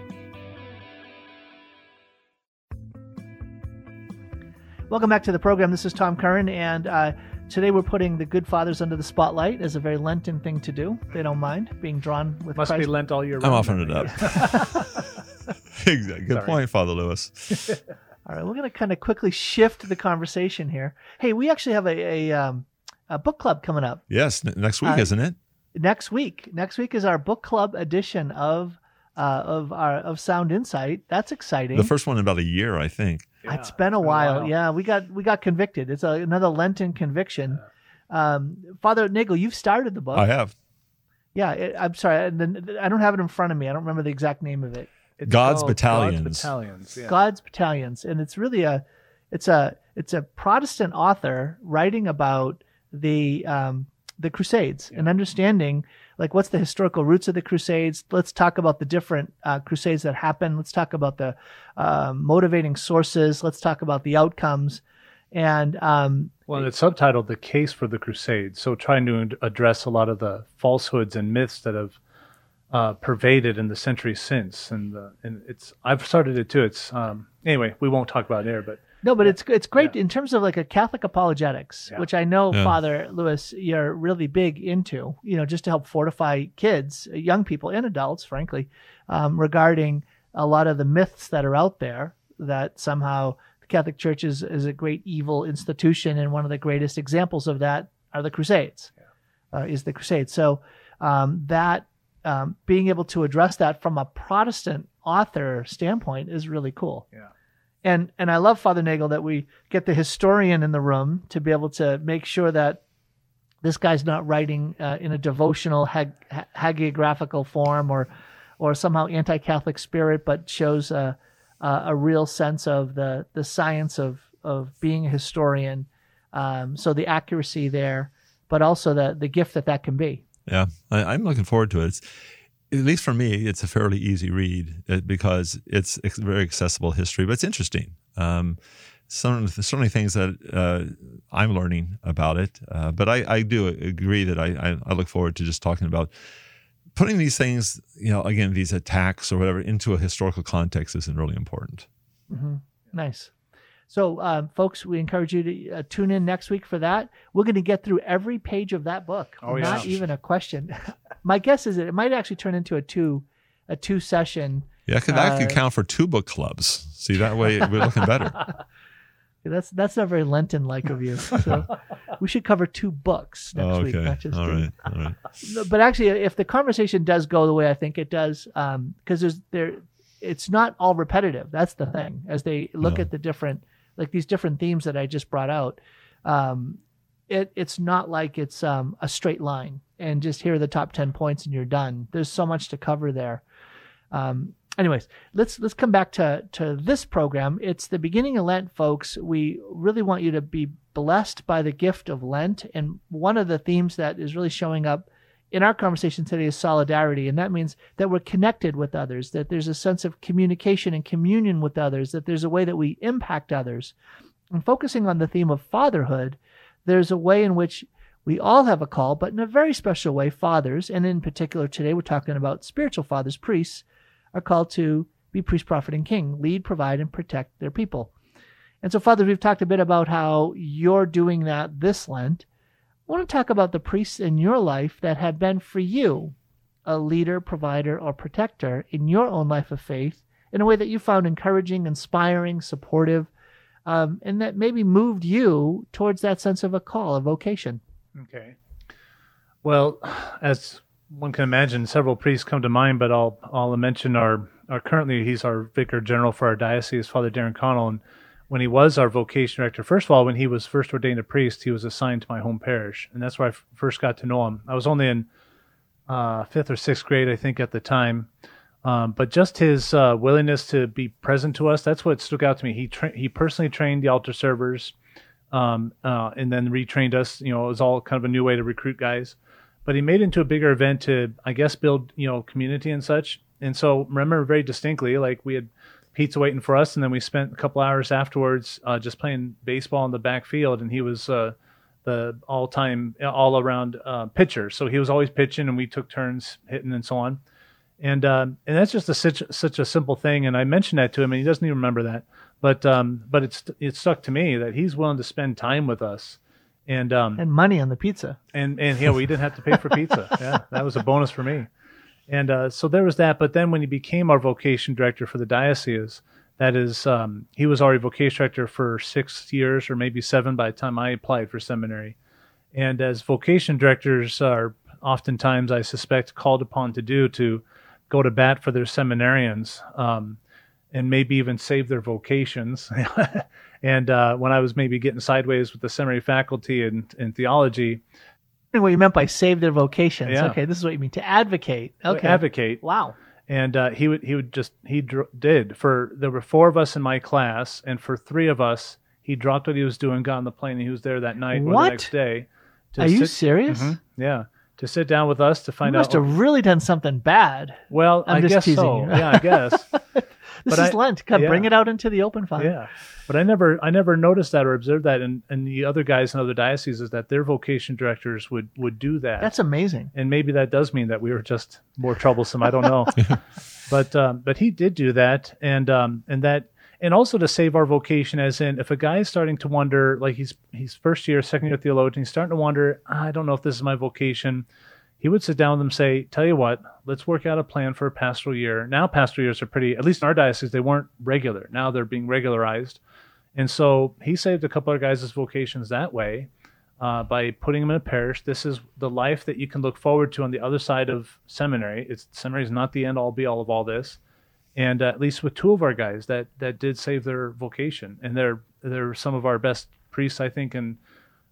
Welcome back to the program. This is Tom Curran, and uh, today we're putting the good fathers under the spotlight as a very Lenten thing to do. They don't mind being drawn with Must be Lent all year I'm round. offering it up. think. exactly. Good Sorry. point, Father Lewis. All right, we're going to kind of quickly shift the conversation here. Hey, we actually have a, a, um, a book club coming up Yes, n- next week, Uh, isn't it? next week. Next week is our book club edition of uh, of our of Sound Insight. That's exciting. The first one in about a year, I think. Yeah, it's been a while. Yeah, we got we got convicted. It's a, another Lenten conviction. Um, Father Nagel, you've started the book. I have. Yeah, it, I'm sorry. I, the- I don't have it in front of me. I don't remember the exact name of it. It's God's Battalions. God's Battalions. Yeah. God's Battalions, and it's really a it's a it's a Protestant author writing about the um, the Crusades and understanding like what's the historical roots of the Crusades. Let's talk about the different uh, Crusades that happened. Let's talk about the uh, motivating sources. Let's talk about the outcomes. And um, Well, and it's subtitled "The Case for the Crusades," so trying to address a lot of the falsehoods and myths that have uh, pervaded in the centuries since. And the, and it's I've started it too. It's um, anyway, we won't talk about it there, but No, but it's it's great in terms of like a Catholic apologetics, Yeah. which I know Yeah. Father Lewis you're really big into. You know, just to help fortify kids, young people, and adults, frankly, um, regarding a lot of the myths that are out there that somehow the Catholic Church is is a great evil institution, and one of the greatest examples of that are the Crusades. Uh, is the Crusades. So um, that um, being able to address that from a Protestant author standpoint is really cool yeah. and and I love Father Nagel that we get the historian in the room to be able to make sure that this guy's not writing uh, in a devotional hag- hagiographical form or or somehow anti-Catholic spirit, but shows a a, a real sense of the the science of of being a historian. Um, so the accuracy there, but also the the gift that that can be. Yeah, I, I'm looking forward to it. It's, at least for me, it's a fairly easy read uh, because it's, very accessible history, but it's interesting. Um, some certainly things that uh, I'm learning about it, uh, but I, I do agree that I, I, I look forward to just talking about putting these things, you know, again, these attacks or whatever into a historical context isn't really important. hmm Nice. So, um, folks, we encourage you to uh, tune in next week for that. We're going to get through every page of that book. Oh, Not yeah. even a question. my guess is that it might actually turn into a two a two session. Yeah, because that could Uh, count for two book clubs. See, that way we're looking better. That's that's not very Lenten like of you. So we should cover two books next Oh, week, okay. not just All two. right. All right. But actually if the conversation does go the way i think it does because there's there it's not all repetitive that's the thing as they look No. at the different like these different themes that i just brought out um it it's not like it's um a straight line and just here are the top 10 points and you're done. There's so much to cover there. Um anyways let's let's come back to to this program. It's the beginning of lent folks. We really want you to be blessed by the gift of lent. And one of the themes that is really showing up in our conversation today is solidarity and that means that we're connected with others that there's a sense of communication and communion with others that there's a way that we impact others and focusing on the theme of fatherhood there's a way in which we all have a call but in a very special way fathers and in particular today we're talking about spiritual fathers priests are called to be priest, prophet, and king, lead, provide, and protect their people. And so, Father, we've talked a bit about how you're doing that this Lent. I want to talk about the priests in your life that have been for you a leader, provider, or protector in your own life of faith in a way that you found encouraging, inspiring, supportive, um, and that maybe moved you towards that sense of a call, a vocation. Okay. Well, as one can imagine, several priests come to mind, but I'll I'll mention our our currently he's our vicar general for our diocese, Father Darren Connell, and when he was our vocation director, first of all, when he was first ordained a priest, he was assigned to my home parish, and that's where I f- first got to know him. I was only in uh, fifth or sixth grade, I think, at the time. Um, but just his uh, willingness to be present to us, that's what stuck out to me. He tra- he personally trained the altar servers um, uh, and then retrained us. You know, it was all kind of a new way to recruit guys. But he made into a bigger event to, I guess, build you know community and such. And so remember very distinctly, like we had pizza waiting for us, and then we spent a couple hours afterwards uh, just playing baseball in the backfield, and he was uh, the all-time, all-around uh, pitcher. So he was always pitching, and we took turns hitting and so on. And um, and that's just a, such such a simple thing. And I mentioned that to him, and he doesn't even remember that. But um, but it's it stuck to me that he's willing to spend time with us. And um, And money on the pizza. and and yeah, we didn't have to pay for pizza. Yeah, that was a bonus for me. And uh, so there was that. But then when he became our vocation director for the diocese, that is, um, he was already vocation director for six years or maybe seven by the time I applied for seminary. And as vocation directors are oftentimes, I suspect, called upon to do to go to bat for their seminarians. Um, and maybe even save their vocations. and uh, when I was maybe getting sideways with the seminary faculty and, and theology, what you meant by save their vocations. Yeah. Okay, this is what you mean to advocate. Okay. advocate. Wow. And uh, he would he would just he dr- did for there were four of us in my class, and for three of us, he dropped what he was doing, got on the plane, and he was there that night or the next day. to Are you sit- serious? Mhm, yeah, to sit down with us to find You find must out. have really done something bad. well, I'm I just guess teasing so. you. yeah, I guess. This But is I- Lent. Come, yeah. bring it out into the open fire. Yeah, but I never, I never noticed that or observed that, and and the other guys in other dioceses that their vocation directors would would do that. That's amazing. and maybe that does mean that we were just more troublesome. I don't know, but um, but he did do that, and um, and that, and also to save our vocation, as in if a guy is starting to wonder, like he's he's first year, second year theologian, he's starting to wonder, I don't know if this is my vocation. He would sit down with them, and say, "Tell you what, let's work out a plan for a pastoral year." Now, pastoral years are pretty, at least in our diocese, they weren't regular. Now they're being regularized, and so he saved a couple of guys' vocations that way uh, by putting them in a parish. This is the life that you can look forward to on the other side of seminary. It's seminary is not the end all be all of all this, and uh, at least with two of our guys that that did save their vocation, and they're they're some of our best priests, I think, and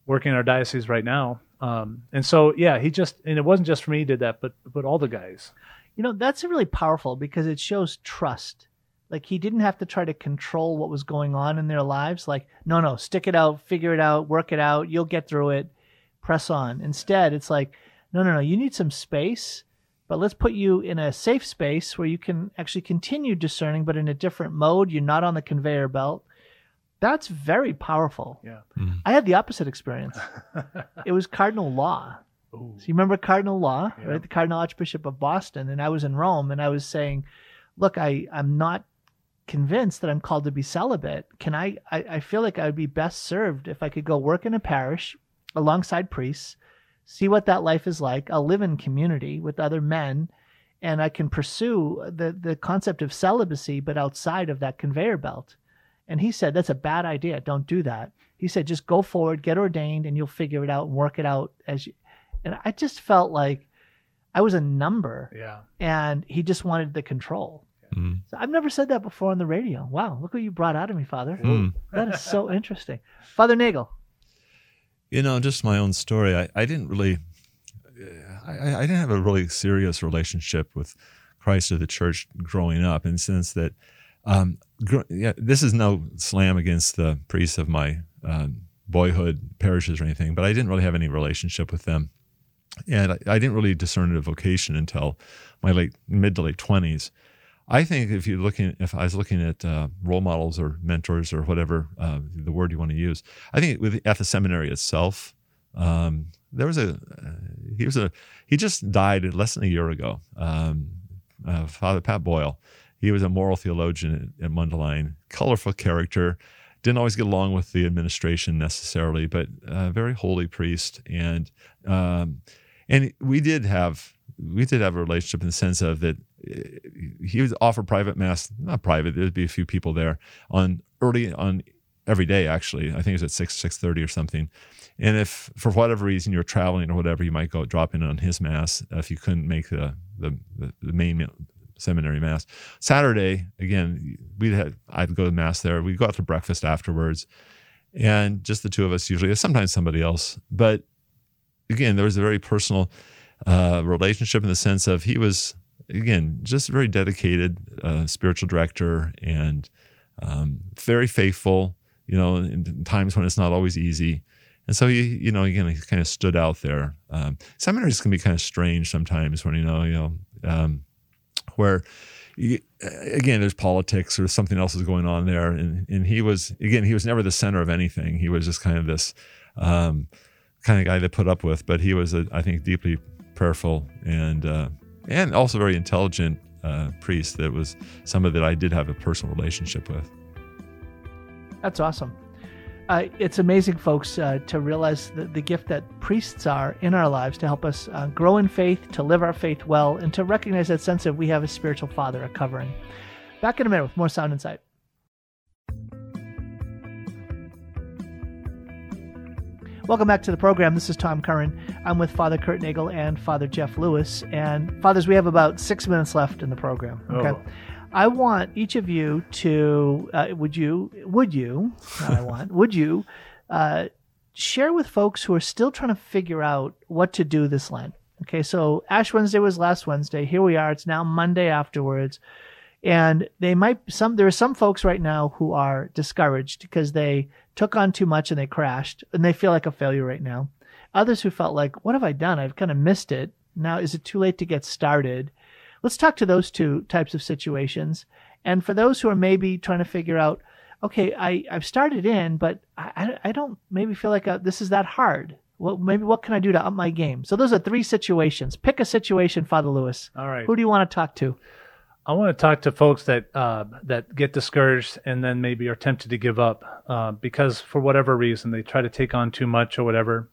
working in our diocese right now. Um, and so yeah, he just and it wasn't just for me he did that, but but all the guys. You know, that's really powerful because it shows trust. Like he didn't have to try to control what was going on in their lives. Like, no, no, stick it out, figure it out, work it out. You'll get through it. Press on. Instead, it's like, no, no, no, you need some space, but let's put you in a safe space where you can actually continue discerning, but in a different mode. You're not on the conveyor belt. That's very powerful. Yeah. Mm. I had the opposite experience. it was Cardinal Law. Ooh. So you remember Cardinal Law, Yeah. right? The Cardinal Archbishop of Boston, and I was in Rome, and I was saying, "Look, I I'm not convinced that I'm called to be celibate. Can I? I, I feel like I would be best served if I could go work in a parish alongside priests, see what that life is like. I'll live in community with other men and I can pursue the, the concept of celibacy, but outside of that conveyor belt. And he said, That's a bad idea. Don't do that. He said, Just go forward, get ordained, and you'll figure it out and work it out as you. And I just felt like I was a number Yeah. and he just wanted the control. Mm. So I've never said that before on the radio. Wow, look what you brought out of me, Father. Mm. That is so interesting. Father Nagel. You know, just my own story. I, I didn't really, I, I didn't have a really serious relationship with Christ or the church growing up in the sense that, um, gr- yeah, this is no slam against the priests of my uh, boyhood parishes or anything, but I didn't really have any relationship with them. And I, I didn't really discern a vocation until my late, mid to late 20s. I think if you're looking, if I was looking at uh, role models or mentors or whatever uh, the word you want to use, I think with at the seminary itself, um, there was a uh, he was a he just died less than a year ago. Um, uh, Father Pat Boyle, he was a moral theologian at, at Mundelein, colorful character. Didn't always get along with the administration necessarily, but a very holy priest, and um, and we did have we did have a relationship in the sense of that uh, he would offer private mass, not private. There'd be a few people there on early on every day. Actually, I think it was at six six thirty or something. And if for whatever reason you're traveling or whatever, you might go drop in on his mass if you couldn't make the, the, the main seminary mass. Saturday again, we'd had I'd go to mass there. We'd go out to breakfast afterwards, and just the two of us usually. Sometimes somebody else, but again, there was a very personal uh, relationship in the sense of he was again just very dedicated uh, spiritual director and um, very faithful. You know, in times when it's not always easy. And so he, you know, again, he kind of stood out there. Um, seminaries can be kind of strange sometimes when you know, you know, um, where you, again, there's politics or something else is going on there, and and he was again, he was never the center of anything. He was just kind of this um, kind of guy to put up with, but he was, a, I think, deeply prayerful and uh, and also very intelligent uh, priest. That was somebody that I did have a personal relationship with. That's awesome. Uh, it's amazing, folks, uh, to realize the, the gift that priests are in our lives to help us uh, grow in faith, to live our faith well, and to recognize that sense of we have a spiritual father, a covering. Back in a minute with more Sound Insight. Welcome back to the program. This is Tom Curran. I'm with Father Kurt Nagel and Father Jeff Lewis. And fathers, we have about six minutes left in the program. Okay. Oh. I want each of you to uh, would you would you I want would you uh, share with folks who are still trying to figure out what to do this Lent. Okay, so Ash Wednesday was last Wednesday. Here we are. It's now Monday afterwards, and they might some there are some folks right now who are discouraged because they took on too much and they crashed and they feel like a failure right now. Others who felt like, what have I done? I've kind of missed it. Now is it too late to get started? Let's talk to those two types of situations. And for those who are maybe trying to figure out, okay, I, I've started in, but I, I- don't maybe feel like uh this is that hard. Well, maybe what can I do to up my game? So those are three situations. Pick a situation, Father Lewis. All right. Who do you want to talk to? I want to talk to folks that uh, that get discouraged and then maybe are tempted to give up uh, because for whatever reason they try to take on too much or whatever.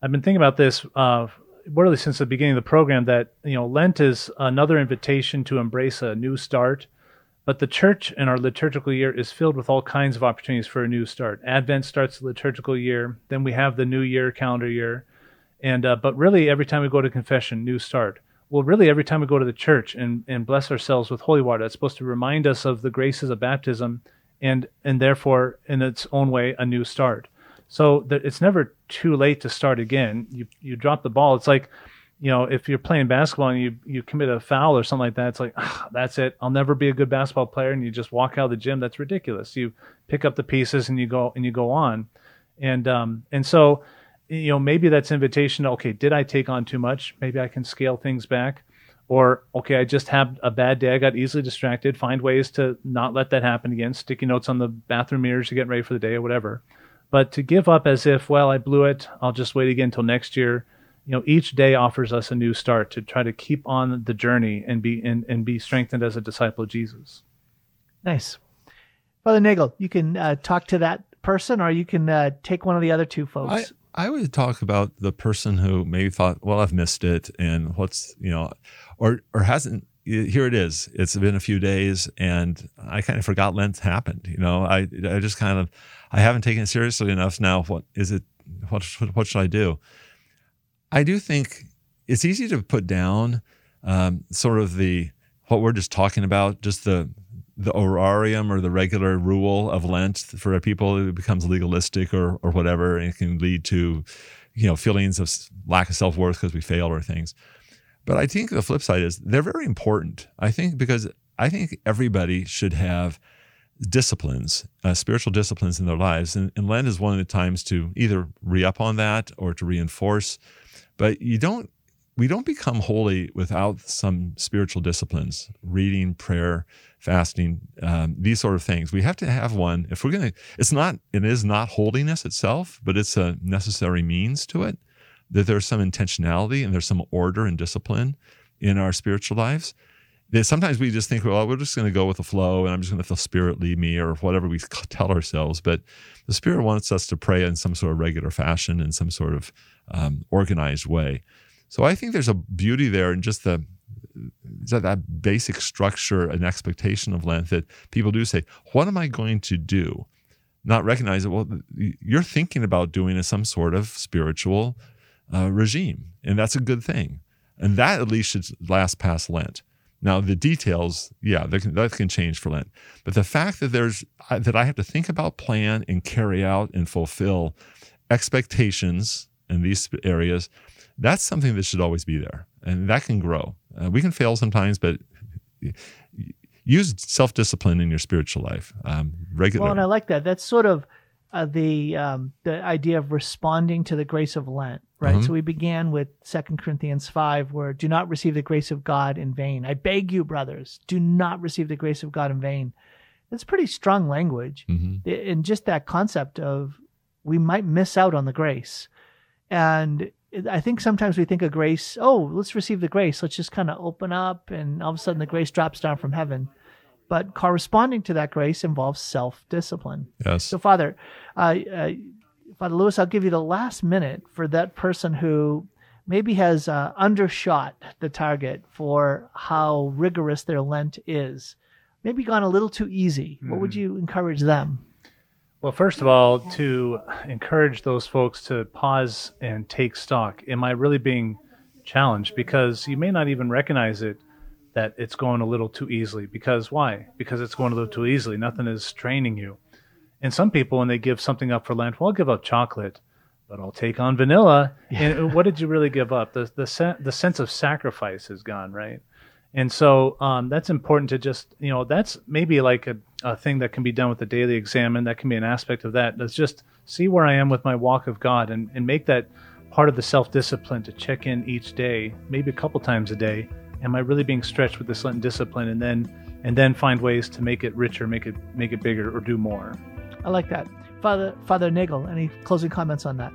I've been thinking about this uh, really since the beginning of the program that you know Lent is another invitation to embrace a new start, but the church and our liturgical year is filled with all kinds of opportunities for a new start. Advent starts the liturgical year, then we have the new year calendar year, and uh, but really every time we go to confession, new start well, really, every time we go to the church and, and bless ourselves with holy water, that's supposed to remind us of the graces of baptism and, and therefore, in its own way, a new start. So it's never too late to start again. You, you drop the ball. It's like, you know, if you're playing basketball and you, you commit a foul or something like that, it's like, ah, that's it. I'll never be a good basketball player. And you just walk out of the gym. That's ridiculous. You pick up the pieces and you go, and you go on. And, um, and so, you know, maybe that's invitation. to, Okay, did I take on too much? Maybe I can scale things back. Or okay, I just had a bad day. I got easily distracted. Find ways to not let that happen again. Sticky notes on the bathroom mirrors to get ready for the day or whatever. But to give up as if, well, I blew it. I'll just wait again until next year. You know, each day offers us a new start to try to keep on the journey and be and, and be strengthened as a disciple of Jesus. Nice. Father Nagel, you can uh, talk to that person or you can uh, take one of the other two folks. I, I would talk about the person who maybe thought, well, I've missed it, and what's you know, or or hasn't. Here it is. It's been a few days, and I kind of forgot Lent happened. You know, I I just kind of I haven't taken it seriously enough. Now, what is it? What what should I do? I do think it's easy to put down um, sort of the what we're just talking about, just the the horarium or the regular rule of Lent for people, it becomes legalistic or or whatever, and it can lead to you know feelings of lack of self worth because we failed or things. But I think the flip side is they're very important. I think because I think everybody should have disciplines, uh, spiritual disciplines in their lives, and, and Lent is one of the times to either re up on that or to reinforce. But you don't we don't become holy without some spiritual disciplines reading prayer fasting um, these sort of things we have to have one if we're going to it's not it is not holiness itself but it's a necessary means to it that there's some intentionality and there's some order and discipline in our spiritual lives that sometimes we just think well we're just going to go with the flow and i'm just going to let the spirit lead me or whatever we tell ourselves but the spirit wants us to pray in some sort of regular fashion in some sort of um, organized way so I think there's a beauty there in just the that basic structure and expectation of Lent that people do say, "What am I going to do?" Not recognize that. Well, you're thinking about doing some sort of spiritual uh, regime, and that's a good thing. And that at least should last past Lent. Now the details, yeah, can, that can change for Lent. But the fact that there's that I have to think about, plan, and carry out and fulfill expectations in these areas that's something that should always be there and that can grow uh, we can fail sometimes but use self-discipline in your spiritual life um, well and i like that that's sort of uh, the um, the idea of responding to the grace of lent right mm-hmm. so we began with Second corinthians 5 where do not receive the grace of god in vain i beg you brothers do not receive the grace of god in vain it's pretty strong language mm-hmm. in just that concept of we might miss out on the grace and I think sometimes we think of grace, oh, let's receive the grace. Let's just kind of open up and all of a sudden the grace drops down from heaven. But corresponding to that grace involves self discipline. Yes. So, Father, uh, uh, Father Lewis, I'll give you the last minute for that person who maybe has uh, undershot the target for how rigorous their Lent is, maybe gone a little too easy. Mm. What would hmm. you encourage them? Well, first of all, to encourage those folks to pause and take stock. Am I really being challenged? Because you may not even recognize it that it's going a little too easily. Because why? Because it's going a little too easily. Nothing is training you. And some people, when they give something up for Lent, well, I'll give up chocolate, but I'll take on vanilla. Yeah. And what did you really give up? The the the sense of sacrifice is gone, right? And so um, that's important to just, you know, that's maybe like a, a thing that can be done with the daily examine. That can be an aspect of that. Let's just see where I am with my walk of God and, and make that part of the self discipline to check in each day, maybe a couple times a day. Am I really being stretched with this Lenten discipline? And then and then find ways to make it richer, make it make it bigger, or do more. I like that, Father Father Nagel. Any closing comments on that?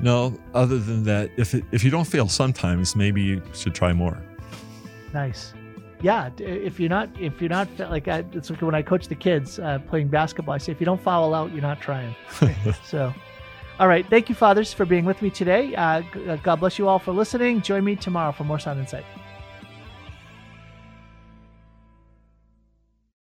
No, other than that, if it, if you don't fail sometimes, maybe you should try more. Nice. Yeah, if you're not if you're not like I, it's like when I coach the kids uh, playing basketball. I say if you don't foul out, you're not trying. so, all right. Thank you, fathers, for being with me today. Uh, God bless you all for listening. Join me tomorrow for more Sound Insight.